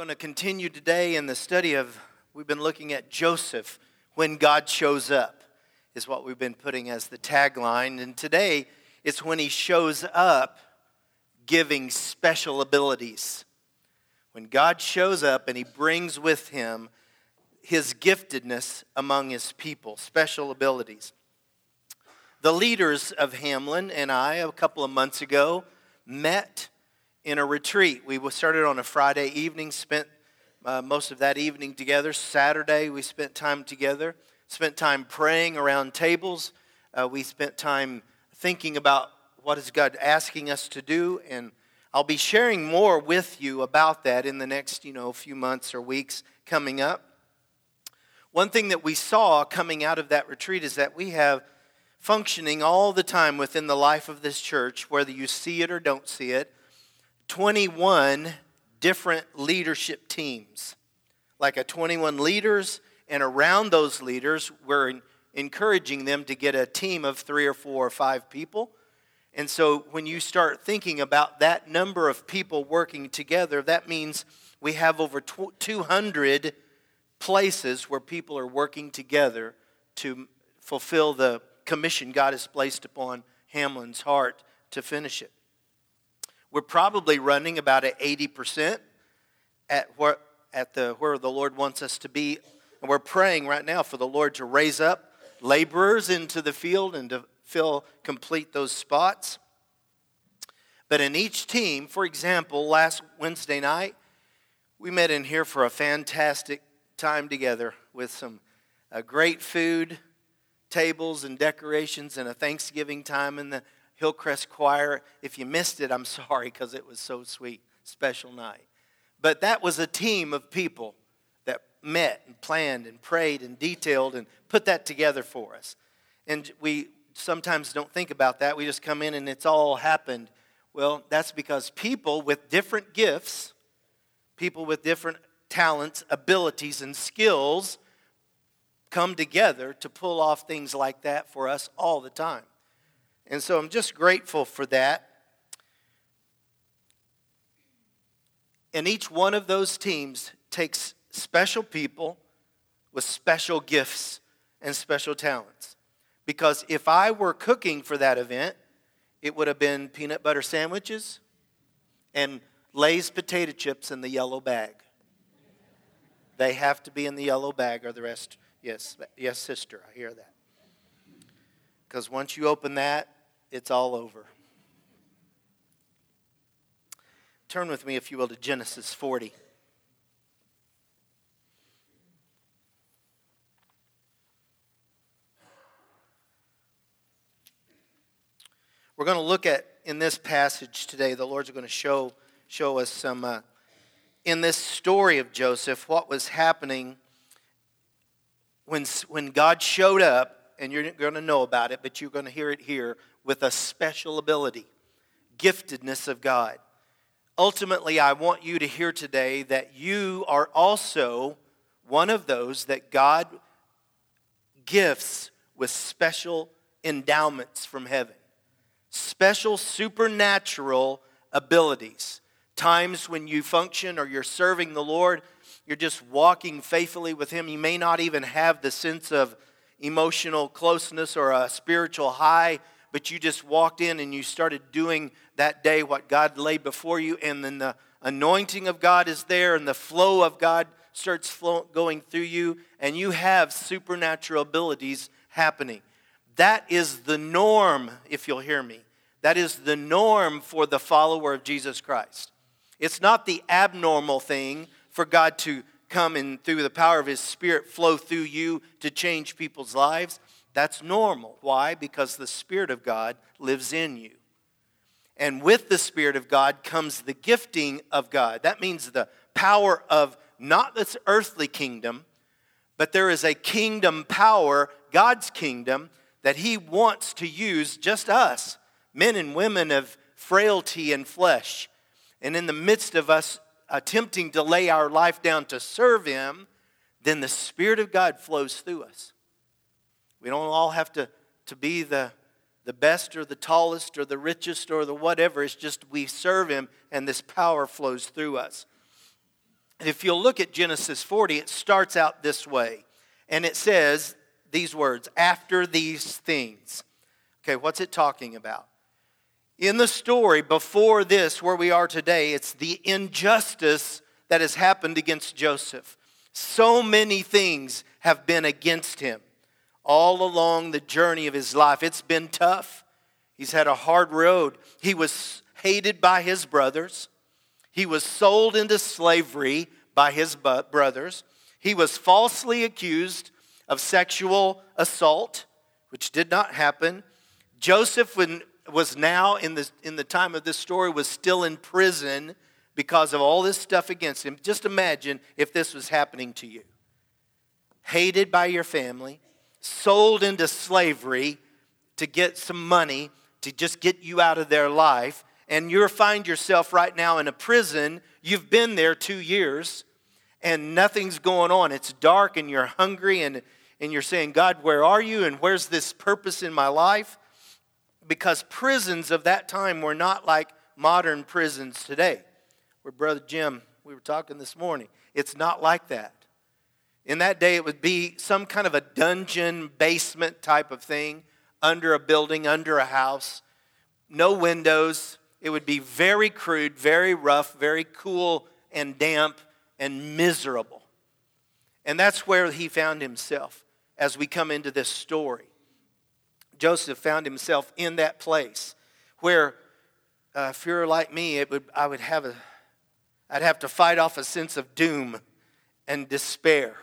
going to continue today in the study of, we've been looking at Joseph, when God shows up, is what we've been putting as the tagline. And today, it's when he shows up giving special abilities. When God shows up and he brings with him his giftedness among his people, special abilities. The leaders of Hamlin and I, a couple of months ago, met in a retreat. We started on a Friday evening, spent uh, most of that evening together. Saturday, we spent time together, spent time praying around tables. Uh, we spent time thinking about what is God asking us to do, and I'll be sharing more with you about that in the next, you know, few months or weeks coming up. One thing that we saw coming out of that retreat is that we have functioning all the time within the life of this church, whether you see it or don't see it, 21 different leadership teams. Like a 21 leaders, and around those leaders, we're encouraging them to get a team of three or four or five people. And so when you start thinking about that number of people working together, that means we have over 200 places where people are working together to fulfill the commission God has placed upon Hamlin's heart to finish it. We're probably running about at 80% at where, at the, where the Lord wants us to be. And we're praying right now for the Lord to raise up laborers into the field and to fill, complete those spots. But in each team, for example, last Wednesday night, we met in here for a fantastic time together with some uh, great food, tables, and decorations, and a Thanksgiving time in the Hillcrest Choir. If you missed it, I'm sorry because it was so sweet, special night. But that was a team of people that met and planned and prayed and detailed and put that together for us. And we sometimes don't think about that. We just come in and it's all happened. Well, that's because people with different gifts, people with different talents, abilities, and skills come together to pull off things like that for us all the time. And so I'm just grateful for that. And each one of those teams takes special people with special gifts and special talents. Because if I were cooking for that event, it would have been peanut butter sandwiches and Lay's potato chips in the yellow bag. They have to be in the yellow bag, or the rest. Yes, yes, sister, I hear that. Because once you open that, it's all over. Turn with me, if you will, to Genesis 40. We're going to look at in this passage today, the Lord's going to show, show us some, uh, in this story of Joseph, what was happening when, when God showed up, and you're going to know about it, but you're going to hear it here with a special ability, giftedness of God. Ultimately, I want you to hear today that you are also one of those that God gifts with special endowments from heaven, special supernatural abilities. Times when you function or you're serving the Lord, you're just walking faithfully with Him. You may not even have the sense of emotional closeness or a spiritual high but you just walked in and you started doing that day what God laid before you, and then the anointing of God is there, and the flow of God starts flow, going through you, and you have supernatural abilities happening. That is the norm, if you'll hear me. That is the norm for the follower of Jesus Christ. It's not the abnormal thing for God to come and through the power of His Spirit flow through you to change people's lives. That's normal. Why? Because the Spirit of God lives in you. And with the Spirit of God comes the gifting of God. That means the power of not this earthly kingdom, but there is a kingdom power, God's kingdom, that He wants to use just us, men and women of frailty and flesh. And in the midst of us attempting to lay our life down to serve Him, then the Spirit of God flows through us. We don't all have to, to be the, the best or the tallest or the richest or the whatever. It's just we serve Him and this power flows through us. If you'll look at Genesis 40, it starts out this way. And it says these words after these things. Okay, what's it talking about? In the story before this, where we are today, it's the injustice that has happened against Joseph. So many things have been against him all along the journey of his life. It's been tough. He's had a hard road. He was hated by his brothers. He was sold into slavery by his brothers. He was falsely accused of sexual assault, which did not happen. Joseph was now, in the, in the time of this story, was still in prison because of all this stuff against him. Just imagine if this was happening to you. Hated by your family, sold into slavery to get some money to just get you out of their life, and you find yourself right now in a prison. You've been there two years, and nothing's going on. It's dark, and you're hungry, and, and you're saying, God, where are you? And where's this purpose in my life? Because prisons of that time were not like modern prisons today. Where Brother Jim, we were talking this morning, it's not like that. In that day, it would be some kind of a dungeon basement type of thing under a building, under a house, no windows. It would be very crude, very rough, very cool and damp and miserable. And that's where he found himself as we come into this story. Joseph found himself in that place where, uh, if you're like me, it would, I would have a, I'd have to fight off a sense of doom and despair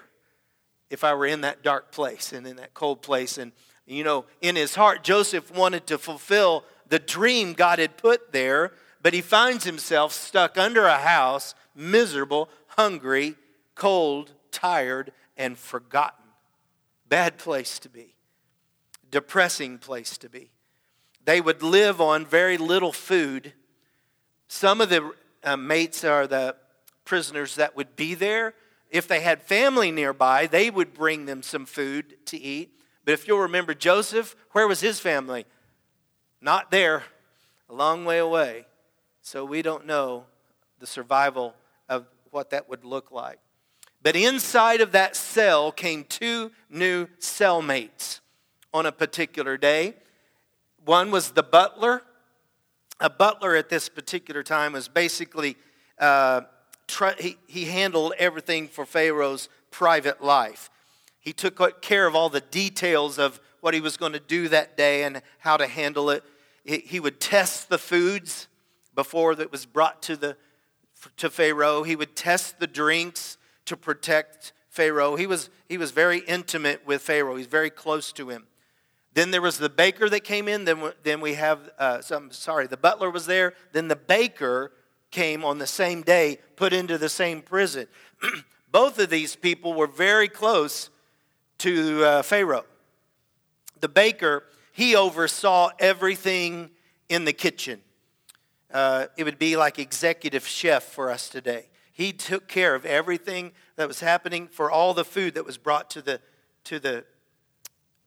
if I were in that dark place and in that cold place. And, you know, in his heart, Joseph wanted to fulfill the dream God had put there, but he finds himself stuck under a house, miserable, hungry, cold, tired, and forgotten. Bad place to be, depressing place to be. They would live on very little food. Some of the uh, mates are the prisoners that would be there. If they had family nearby, they would bring them some food to eat. But if you'll remember Joseph, where was his family? Not there, a long way away. So we don't know the survival of what that would look like. But inside of that cell came two new cellmates on a particular day. One was the butler. A butler at this particular time was basically, uh, he, he handled everything for Pharaoh's private life. He took care of all the details of what he was going to do that day and how to handle it. He would test the foods before that was brought to, the, to Pharaoh. He would test the drinks to protect Pharaoh. He was, he was very intimate with Pharaoh. He's very close to him. Then there was the baker that came in. Then, then we have, uh, some, sorry, the butler was there. Then the baker came on the same day, put into the same prison. Both of these people were very close to uh, Pharaoh. The baker, he oversaw everything in the kitchen. Uh, it would be like executive chef for us today. He took care of everything that was happening for all the food that was brought to the, to the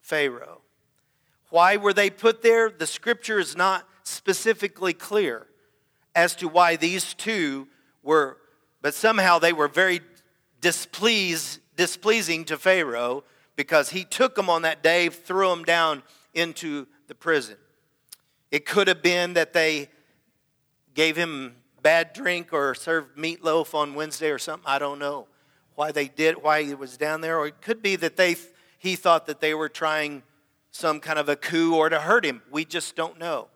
Pharaoh. Why were they put there? The scripture is not specifically clear as to why these two were, but somehow they were very displeased, displeasing to Pharaoh because he took them on that day, threw them down into the prison. It could have been that they gave him bad drink or served meatloaf on Wednesday or something. I don't know why they did, why he was down there. Or it could be that they, he thought that they were trying some kind of a coup or to hurt him. We just don't know.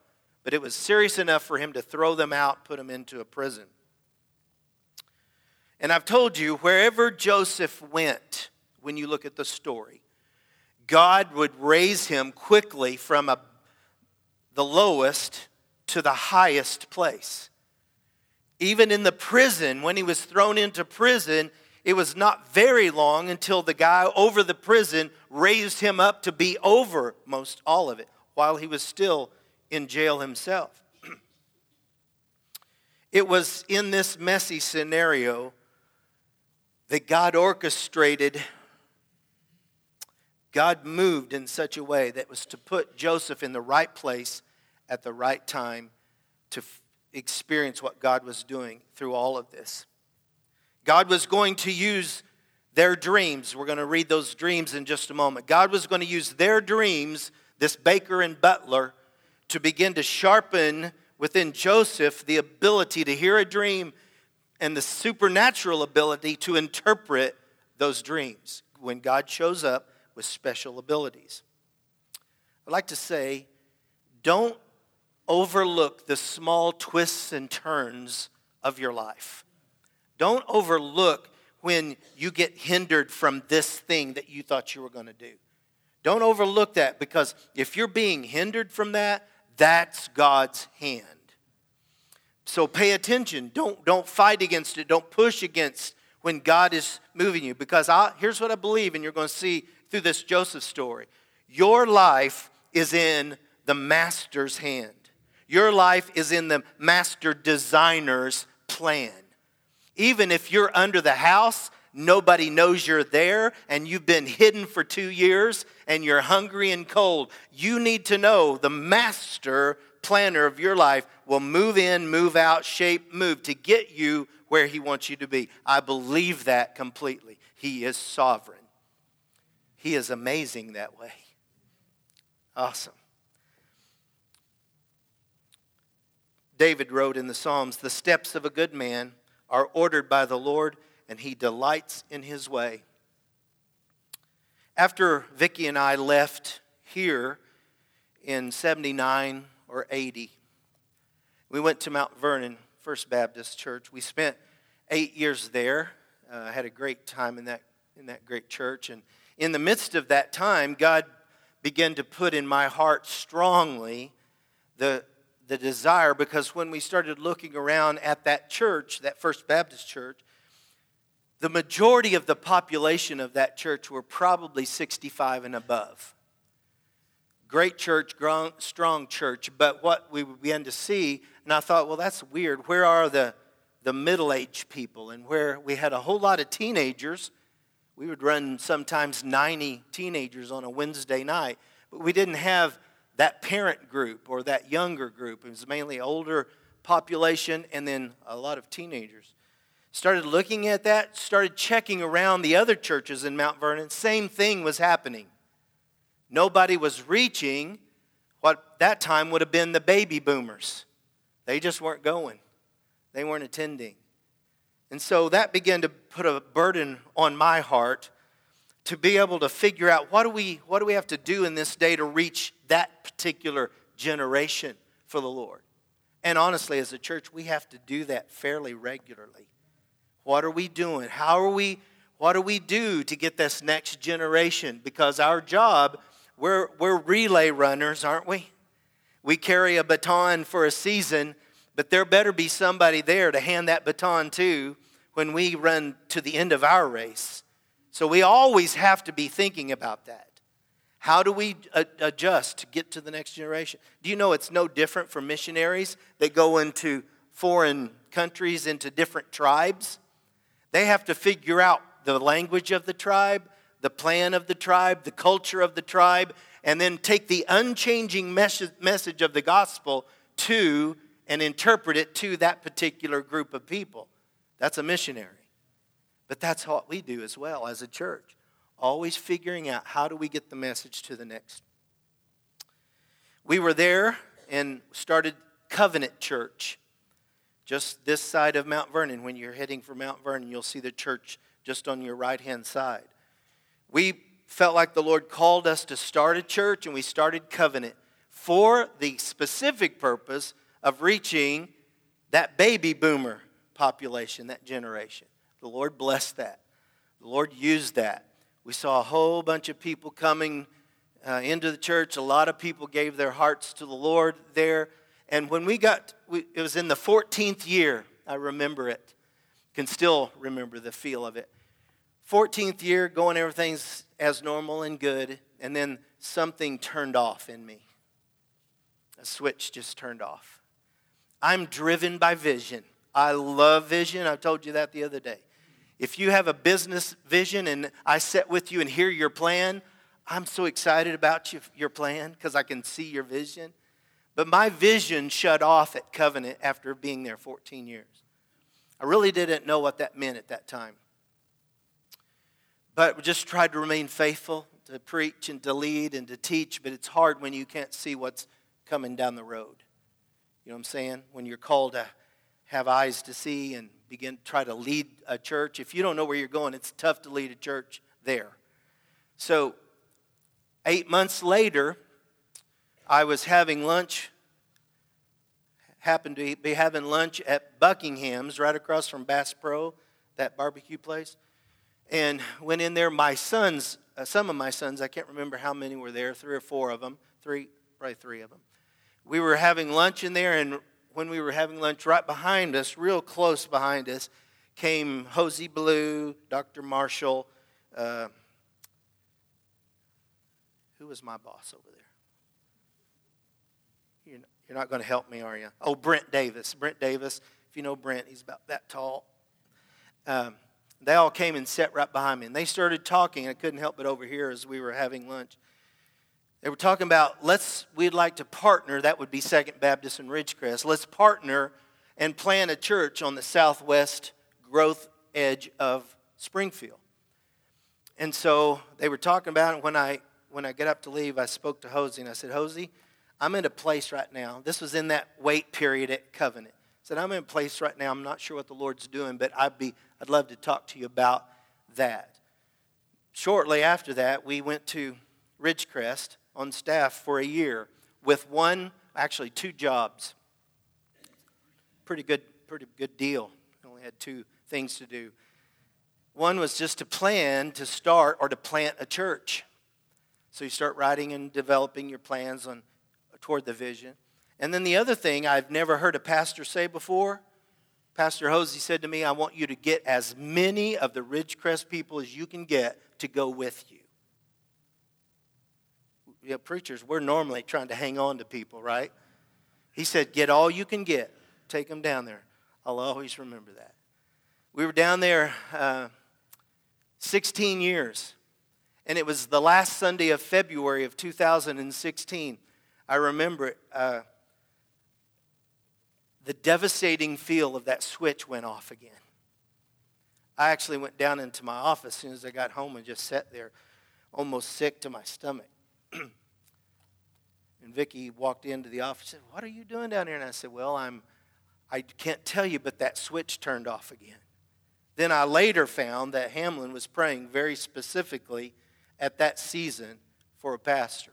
But it was serious enough for him to throw them out, put them into a prison. And I've told you, wherever Joseph went, when you look at the story. God would raise him quickly from a, the lowest to the highest place. Even in the prison, when he was thrown into prison, it was not very long until the guy over the prison raised him up to be over most all of it while he was still in jail himself. it was in this messy scenario that God orchestrated God moved in such a way that was to put Joseph in the right place at the right time to f- experience what God was doing through all of this. God was going to use their dreams. We're going to read those dreams in just a moment. God was going to use their dreams, this baker and butler, to begin to sharpen within Joseph the ability to hear a dream and the supernatural ability to interpret those dreams when God shows up with special abilities. I'd like to say, don't overlook the small twists and turns of your life. Don't overlook when you get hindered from this thing that you thought you were going to do. Don't overlook that because if you're being hindered from that, that's God's hand. So pay attention. Don't, don't fight against it. Don't push against when God is moving you. Because I, here's what I believe, and you're going to see through this Joseph story your life is in the master's hand, your life is in the master designer's plan. Even if you're under the house, nobody knows you're there, and you've been hidden for two years, and you're hungry and cold, you need to know the master planner of your life will move in, move out, shape, move to get you where he wants you to be. I believe that completely. He is sovereign. He is amazing that way. Awesome. David wrote in the Psalms, The steps of a good man are ordered by the Lord, and he delights in his way. After Vicki and I left here in 79 or 80, we went to Mount Vernon First Baptist Church. We spent eight years there. Uh, I had a great time in that, in that great church. And in the midst of that time, God began to put in my heart strongly the the desire because when we started looking around at that church, that First Baptist church, the majority of the population of that church were probably 65 and above. Great church, strong church, but what we began to see, and I thought, well, that's weird. Where are the, the middle aged people? And where we had a whole lot of teenagers. We would run sometimes 90 teenagers on a Wednesday night, but we didn't have that parent group or that younger group. It was mainly older population and then a lot of teenagers. Started looking at that, started checking around the other churches in Mount Vernon. Same thing was happening. Nobody was reaching what that time would have been the baby boomers. They just weren't going, they weren't attending. And so that began to put a burden on my heart to be able to figure out what do we what do we have to do in this day to reach that particular generation for the Lord. And honestly, as a church, we have to do that fairly regularly. What are we doing? How are we what do we do to get this next generation? Because our job, we're, we're relay runners, aren't we? We carry a baton for a season, but there better be somebody there to hand that baton to when we run to the end of our race. So we always have to be thinking about that. How do we adjust to get to the next generation? Do you know it's no different for missionaries that go into foreign countries, into different tribes? They have to figure out the language of the tribe, the plan of the tribe, the culture of the tribe, and then take the unchanging message of the gospel to and interpret it to that particular group of people. That's a missionary. But that's what we do as well as a church. Always figuring out how do we get the message to the next. We were there and started Covenant Church just this side of Mount Vernon. When you're heading for Mount Vernon, you'll see the church just on your right hand side. We felt like the Lord called us to start a church, and we started Covenant for the specific purpose of reaching that baby boomer population, that generation. The Lord blessed that. The Lord used that. We saw a whole bunch of people coming uh, into the church. A lot of people gave their hearts to the Lord there. And when we got, we, it was in the 14th year, I remember it. Can still remember the feel of it. 14th year, going everything's as normal and good. And then something turned off in me. A switch just turned off. I'm driven by vision. I love vision. I told you that the other day. If you have a business vision and I sit with you and hear your plan, I'm so excited about you, your plan because I can see your vision. But my vision shut off at Covenant after being there 14 years. I really didn't know what that meant at that time. But just tried to remain faithful to preach and to lead and to teach, but it's hard when you can't see what's coming down the road. You know what I'm saying? When you're called to have eyes to see and begin to try to lead a church, if you don't know where you're going, it's tough to lead a church there. So, eight months later, I was having lunch, happened to be having lunch at Buckingham's right across from Bass Pro, that barbecue place, and went in there. My sons, uh, some of my sons, I can't remember how many were there, three or four of them, three, probably three of them. We were having lunch in there, and when we were having lunch, right behind us, real close behind us, came Hosey Blue, Dr. Marshall. Uh, who was my boss over there? You're not going to help me, are you? Oh, Brent Davis. Brent Davis. If you know Brent, he's about that tall. Um, they all came and sat right behind me, and they started talking. I couldn't help but overhear as we were having lunch. They were talking about let's we'd like to partner. That would be Second Baptist and Ridgecrest. Let's partner and plant a church on the southwest growth edge of Springfield. And so they were talking about it. When I when I got up to leave, I spoke to Hosey and I said, Hosey, I'm in a place right now. This was in that wait period at Covenant. I said, I'm in a place right now. I'm not sure what the Lord's doing, but I'd be I'd love to talk to you about that. Shortly after that, we went to Ridgecrest on staff for a year with one, actually two jobs. Pretty good, pretty good deal. We only had two things to do. One was just to plan to start or to plant a church. So you start writing and developing your plans on toward the vision. And then the other thing I've never heard a pastor say before, Pastor Hosey said to me, I want you to get as many of the Ridgecrest people as you can get to go with you you know, preachers, we're normally trying to hang on to people, right? He said, Get all you can get, take them down there. I'll always remember that. We were down there uh, 16 years, and it was the last Sunday of February of 2016. I remember it. Uh, the devastating feel of that switch went off again. I actually went down into my office as soon as I got home and just sat there, almost sick to my stomach. And Vicki walked into the office and said, What are you doing down here? And I said, Well, I'm, I can't tell you, but that switch turned off again. Then I later found that Hamlin was praying very specifically at that season for a pastor.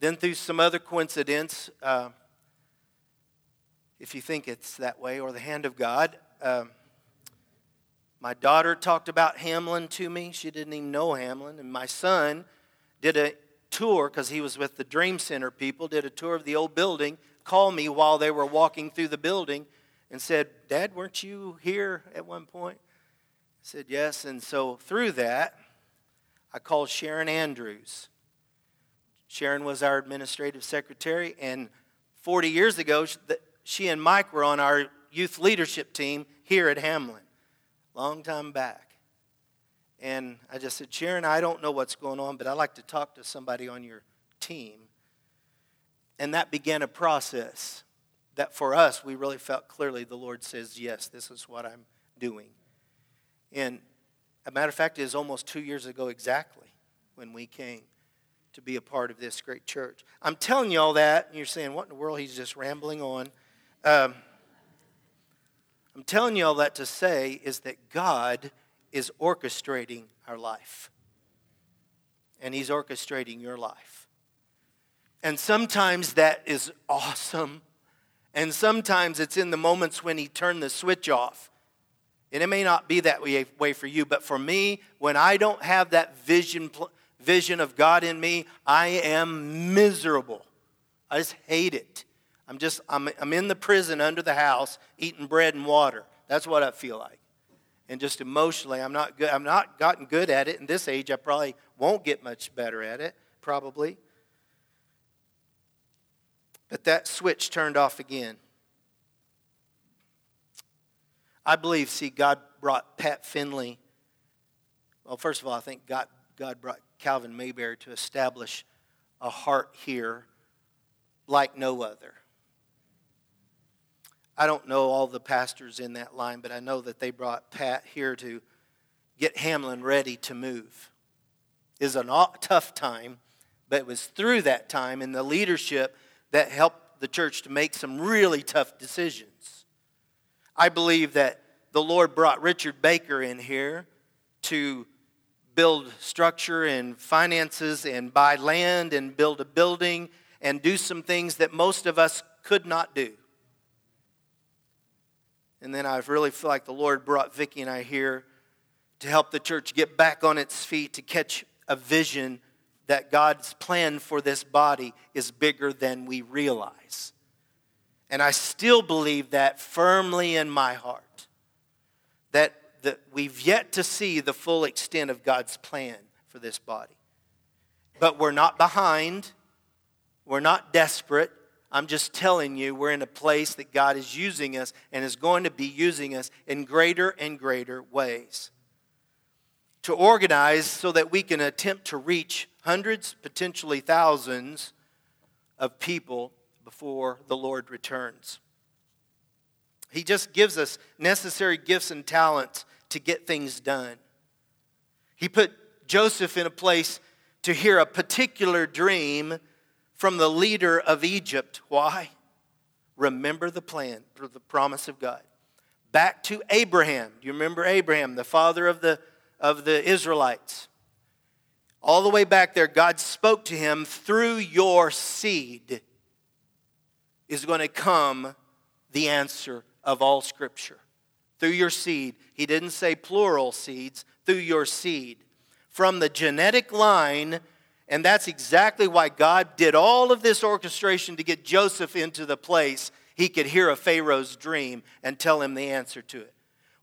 Then, through some other coincidence, uh, if you think it's that way, or the hand of God, uh, my daughter talked about Hamlin to me. She didn't even know Hamlin. And my son did a tour because he was with the Dream Center people, did a tour of the old building, called me while they were walking through the building and said, Dad, weren't you here at one point? I said, Yes. And so through that, I called Sharon Andrews. Sharon was our administrative secretary, and 40 years ago, she and Mike were on our youth leadership team here at Hamlin, long time back. And I just said, Sharon, I don't know what's going on, but I'd like to talk to somebody on your team. And that began a process that for us, we really felt clearly the Lord says, Yes, this is what I'm doing. And a matter of fact, it is almost two years ago exactly when we came to be a part of this great church. I'm telling you all that, and you're saying, What in the world? He's just rambling on. Um, I'm telling you all that to say is that God is orchestrating our life. And He's orchestrating your life. And sometimes that is awesome. And sometimes it's in the moments when He turned the switch off. And it may not be that way for you, but for me, when I don't have that vision, vision of God in me, I am miserable. I just hate it. I'm just, I'm, I'm in the prison under the house eating bread and water. That's what I feel like and just emotionally i'm not good i'm not gotten good at it in this age i probably won't get much better at it probably. But that switch turned off again. I believe see god brought pat finley well first of all i think god, god brought calvin mayberry to establish a heart here like no other I don't know all the pastors in that line, but I know that they brought Pat here to get Hamlin ready to move. It was a tough time, but it was through that time and the leadership that helped the church to make some really tough decisions. I believe that the Lord brought Richard Baker in here to build structure and finances and buy land and build a building and do some things that most of us could not do. And then I really feel like the Lord brought Vicki and I here to help the church get back on its feet, to catch a vision that God's plan for this body is bigger than we realize. And I still believe that firmly in my heart that, that we've yet to see the full extent of God's plan for this body. But we're not behind, we're not desperate, I'm just telling you, we're in a place that God is using us and is going to be using us in greater and greater ways. To organize so that we can attempt to reach hundreds, potentially thousands of people before the Lord returns. He just gives us necessary gifts and talents to get things done. He put Joseph in a place to hear a particular dream from the leader of Egypt. Why? Remember the plan, the promise of God. Back to Abraham. Do you remember Abraham, the father of the, of the Israelites? All the way back there, God spoke to him through your seed is going to come the answer of all Scripture. Through your seed. He didn't say plural seeds, through your seed. From the genetic line and that's exactly why God did all of this orchestration to get Joseph into the place he could hear a Pharaoh's dream and tell him the answer to it.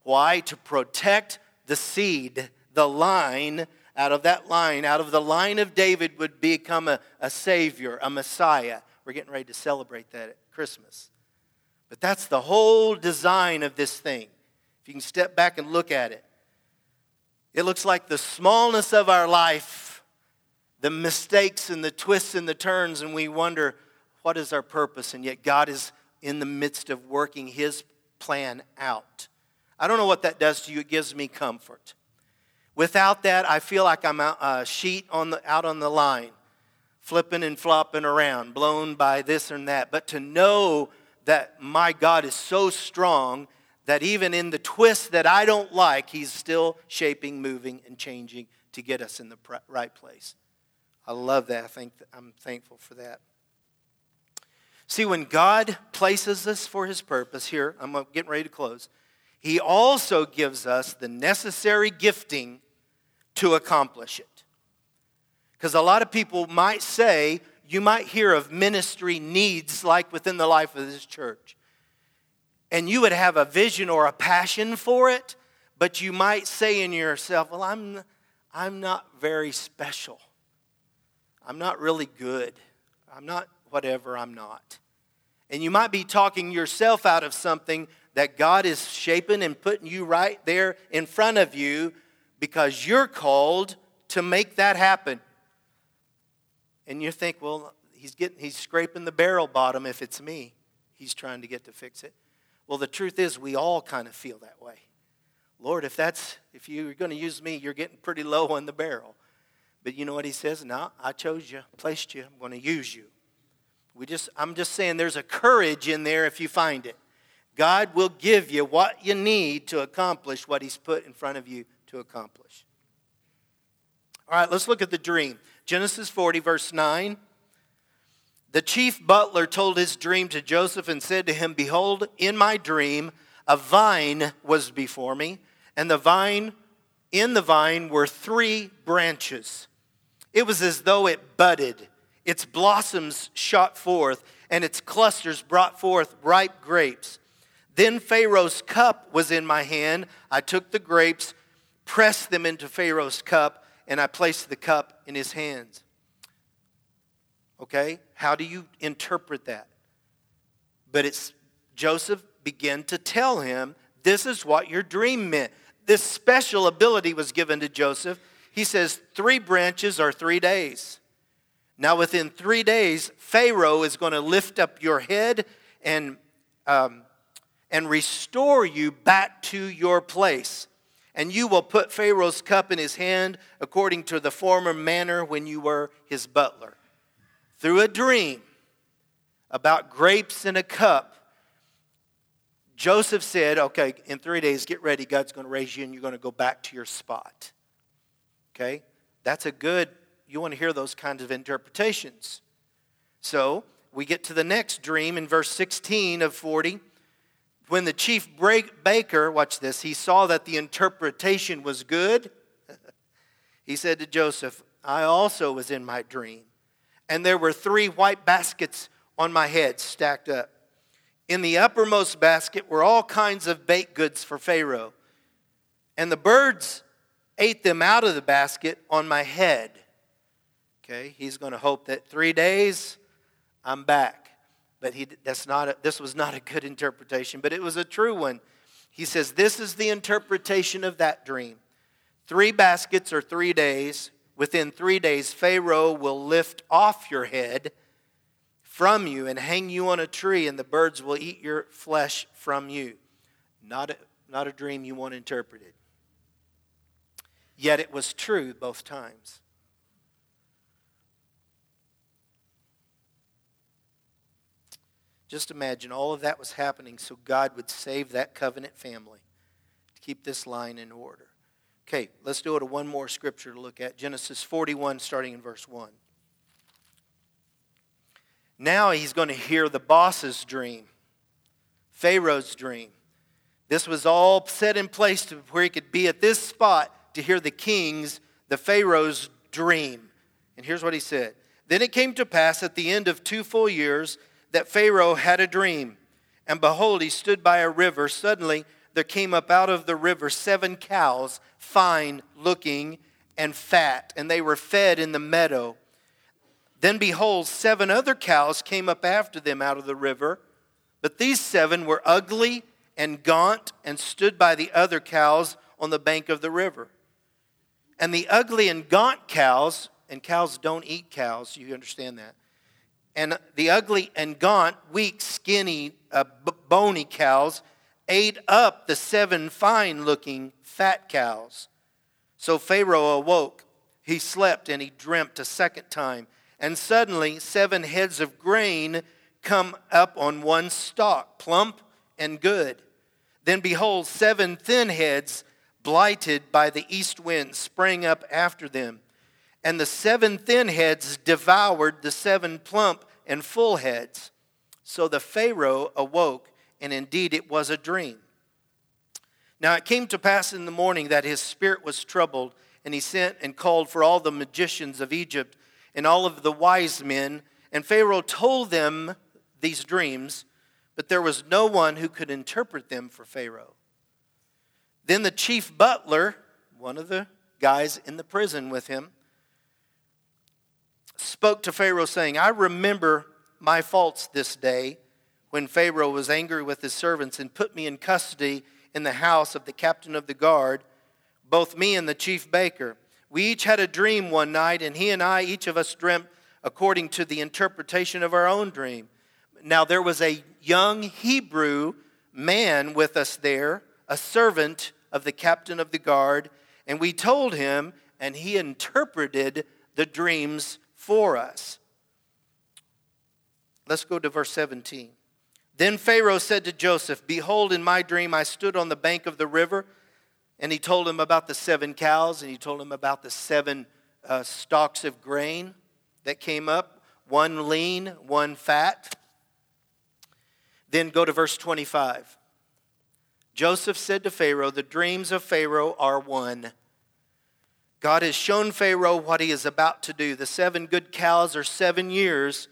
Why? To protect the seed, the line. Out of that line, out of the line of David, would become a, a Savior, a Messiah. We're getting ready to celebrate that at Christmas. But that's the whole design of this thing. If you can step back and look at it, it looks like the smallness of our life the mistakes and the twists and the turns, and we wonder, what is our purpose? And yet, God is in the midst of working His plan out. I don't know what that does to you, it gives me comfort. Without that, I feel like I'm a uh, sheet on the, out on the line, flipping and flopping around, blown by this and that. But to know that my God is so strong that even in the twists that I don't like, He's still shaping, moving, and changing to get us in the right place. I love that. I think I'm thankful for that. See, when God places us for his purpose, here, I'm getting ready to close, he also gives us the necessary gifting to accomplish it. Because a lot of people might say, you might hear of ministry needs like within the life of this church. And you would have a vision or a passion for it, but you might say in yourself, well, I'm, I'm not very special. I'm not really good. I'm not whatever I'm not. And you might be talking yourself out of something that God is shaping and putting you right there in front of you because you're called to make that happen. And you think, well, he's getting he's scraping the barrel bottom if it's me. He's trying to get to fix it. Well, the truth is we all kind of feel that way. Lord, if that's if you're going to use me, you're getting pretty low on the barrel. But you know what he says? No, I chose you, placed you, I'm going to use you. We just, I'm just saying there's a courage in there if you find it. God will give you what you need to accomplish what he's put in front of you to accomplish. All right, let's look at the dream. Genesis 40, verse 9. The chief butler told his dream to Joseph and said to him, Behold, in my dream, a vine was before me, and the vine, in the vine were three branches. It was as though it budded, its blossoms shot forth, and its clusters brought forth ripe grapes. Then Pharaoh's cup was in my hand. I took the grapes, pressed them into Pharaoh's cup, and I placed the cup in his hands. Okay? How do you interpret that? But it's Joseph began to tell him, This is what your dream meant. This special ability was given to Joseph he says three branches are three days. Now, within three days, Pharaoh is going to lift up your head and um, and restore you back to your place. And you will put Pharaoh's cup in his hand according to the former manner when you were his butler. Through a dream about grapes in a cup, Joseph said, Okay, in three days, get ready. God's going to raise you and you're going to go back to your spot. Okay? That's a good, you want to hear those kinds of interpretations. So we get to the next dream in verse 16 of 40. When the chief baker, watch this, he saw that the interpretation was good. he said to Joseph, I also was in my dream, and there were three white baskets on my head stacked up. In the uppermost basket were all kinds of baked goods for Pharaoh, and the birds ate them out of the basket on my head. Okay, he's going to hope that three days I'm back. But he, that's not a, this was not a good interpretation, but it was a true one. He says, This is the interpretation of that dream. Three baskets or three days. Within three days, Pharaoh will lift off your head from you and hang you on a tree, and the birds will eat your flesh from you. Not a, not a dream you want interpreted. Yet it was true both times. Just imagine all of that was happening so God would save that covenant family to keep this line in order. Okay, let's do it. A one more scripture to look at Genesis 41, starting in verse 1. Now he's going to hear the boss's dream, Pharaoh's dream. This was all set in place to where he could be at this spot to hear the king's, the Pharaoh's dream. And here's what he said Then it came to pass at the end of two full years that Pharaoh had a dream. And behold, he stood by a river. Suddenly there came up out of the river seven cows, fine looking and fat, and they were fed in the meadow. Then behold, seven other cows came up after them out of the river. But these seven were ugly and gaunt and stood by the other cows on the bank of the river. And the ugly and gaunt cows, and cows don't eat cows, you understand that and the ugly and gaunt, weak, skinny, uh, b- bony cows ate up the seven fine looking fat cows. So Pharaoh awoke. He slept and he dreamt a second time. And suddenly, seven heads of grain come up on one stalk, plump and good. Then behold, seven thin heads, blighted by the east wind, sprang up after them. And the seven thin heads devoured the seven plump and full heads. So the Pharaoh awoke, and indeed it was a dream. Now it came to pass in the morning that his spirit was troubled, and he sent and called for all the magicians of Egypt and all of the wise men. And Pharaoh told them these dreams, but there was no one who could interpret them for Pharaoh. Then the chief butler, one of the guys in the prison with him, spoke to Pharaoh, saying, I remember my faults this day when Pharaoh was angry with his servants and put me in custody in the house of the captain of the guard, both me and the chief baker. We each had a dream one night, and he and I, each of us, dreamt according to the interpretation of our own dream. Now, there was a young Hebrew man with us there, a servant of the captain of the guard, and we told him, and he interpreted the dreams for us. Let's go to verse 17. Then Pharaoh said to Joseph, Behold, in my dream I stood on the bank of the river. And he told him about the seven cows, and he told him about the seven uh, stalks of grain that came up one lean, one fat. Then go to verse 25. Joseph said to Pharaoh, The dreams of Pharaoh are one. God has shown Pharaoh what he is about to do. The seven good cows are seven years,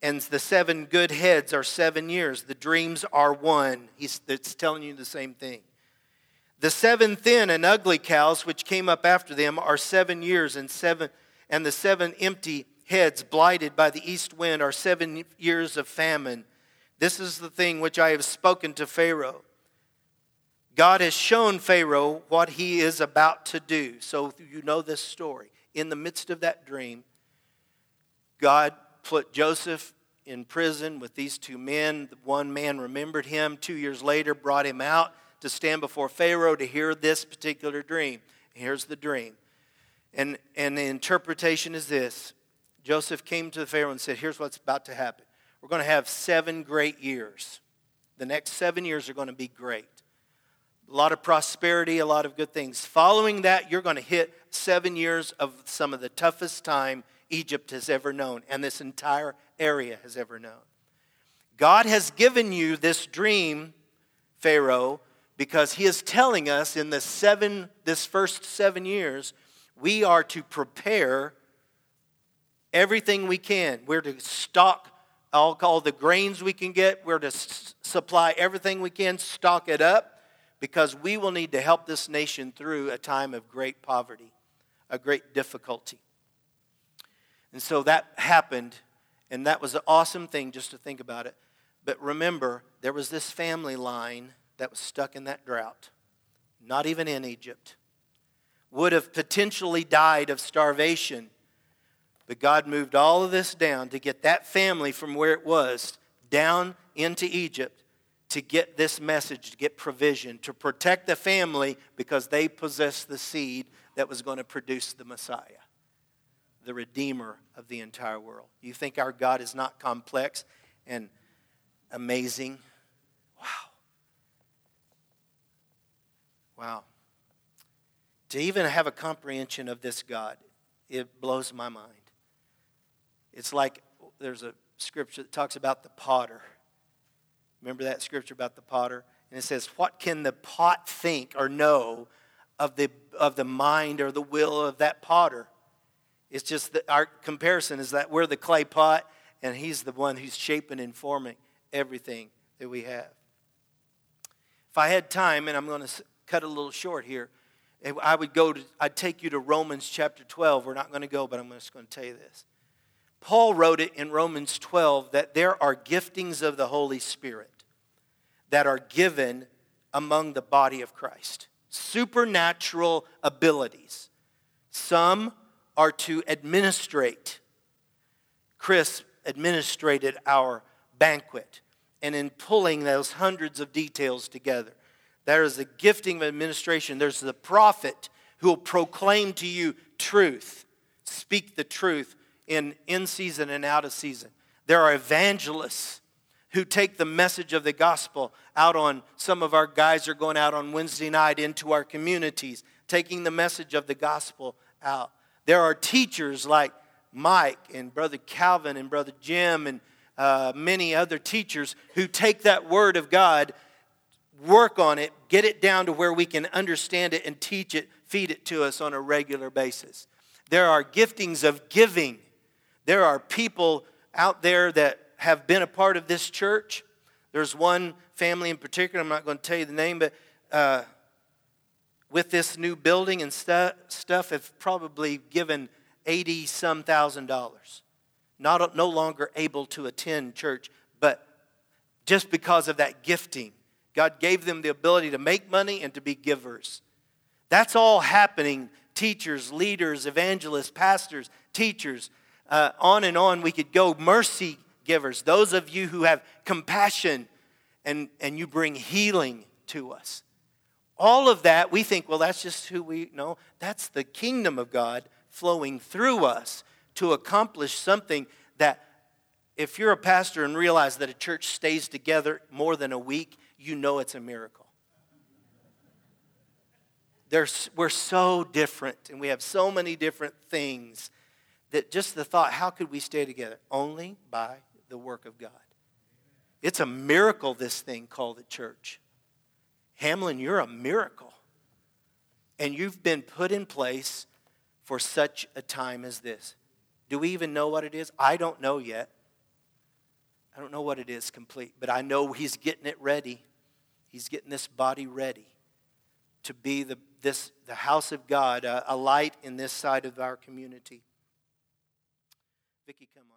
and the seven good heads are seven years. The dreams are one. He's it's telling you the same thing. The seven thin and ugly cows which came up after them are seven years, and seven and the seven empty heads blighted by the east wind are seven years of famine. This is the thing which I have spoken to Pharaoh. God has shown Pharaoh what he is about to do. So you know this story. In the midst of that dream, God put Joseph in prison with these two men. One man remembered him. Two years later, brought him out to stand before Pharaoh to hear this particular dream. Here's the dream. And, and the interpretation is this Joseph came to Pharaoh and said, Here's what's about to happen. We're going to have seven great years. The next seven years are going to be great. A lot of prosperity, a lot of good things. Following that, you're going to hit seven years of some of the toughest time Egypt has ever known and this entire area has ever known. God has given you this dream, Pharaoh, because he is telling us in the seven, this first seven years, we are to prepare everything we can. We're to stock all, all the grains we can get. We're to s- supply everything we can, stock it up, because we will need to help this nation through a time of great poverty, a great difficulty. And so that happened, and that was an awesome thing just to think about it. But remember, there was this family line that was stuck in that drought, not even in Egypt, would have potentially died of starvation. But God moved all of this down to get that family from where it was down into Egypt to get this message, to get provision, to protect the family because they possessed the seed that was going to produce the Messiah, the Redeemer of the entire world. You think our God is not complex and amazing? Wow. Wow. To even have a comprehension of this God, it blows my mind. It's like there's a scripture that talks about the potter. Remember that scripture about the potter? And it says, What can the pot think or know of the, of the mind or the will of that potter? It's just that our comparison is that we're the clay pot and he's the one who's shaping and forming everything that we have. If I had time, and I'm going to cut a little short here. Eh, I would go to, I'd take you to Romans chapter 12. We're not going to go, but I'm just going to tell you this. Paul wrote it in Romans 12 that there are giftings of the Holy Spirit that are given among the body of Christ. Supernatural abilities. Some are to administrate. Chris administrated our banquet, and in pulling those hundreds of details together, there is the gifting of administration. There's the prophet who will proclaim to you truth, speak the truth in in season and out of season. There are evangelists who take the message of the gospel out on some of our guys are going out on Wednesday night into our communities, taking the message of the gospel out. There are teachers like Mike and Brother Calvin and Brother Jim and uh, many other teachers who take that word of God work on it, get it down to where we can understand it and teach it, feed it to us on a regular basis. There are giftings of giving. There are people out there that have been a part of this church. There's one family in particular, I'm not going to tell you the name, but uh, with this new building and stu- stuff, have probably given 80 some thousand dollars. Not, no longer able to attend church, but just because of that gifting God gave them the ability to make money and to be givers. That's all happening. Teachers, leaders, evangelists, pastors, teachers, uh, on and on we could go. Mercy givers, those of you who have compassion and, and you bring healing to us. All of that, we think, well, that's just who we know. That's the kingdom of God flowing through us to accomplish something that, if you're a pastor and realize that a church stays together more than a week, you know it's a miracle. There's, we're so different and we have so many different things that just the thought, how could we stay together? Only by the work of God. It's a miracle, this thing called the church. Hamlin, you're a miracle. And you've been put in place for such a time as this. Do we even know what it is? I don't know yet. I don't know what it is complete, but I know He's getting it ready. He's getting this body ready to be the, this, the house of God, a, a light in this side of our community. Vicki, come on.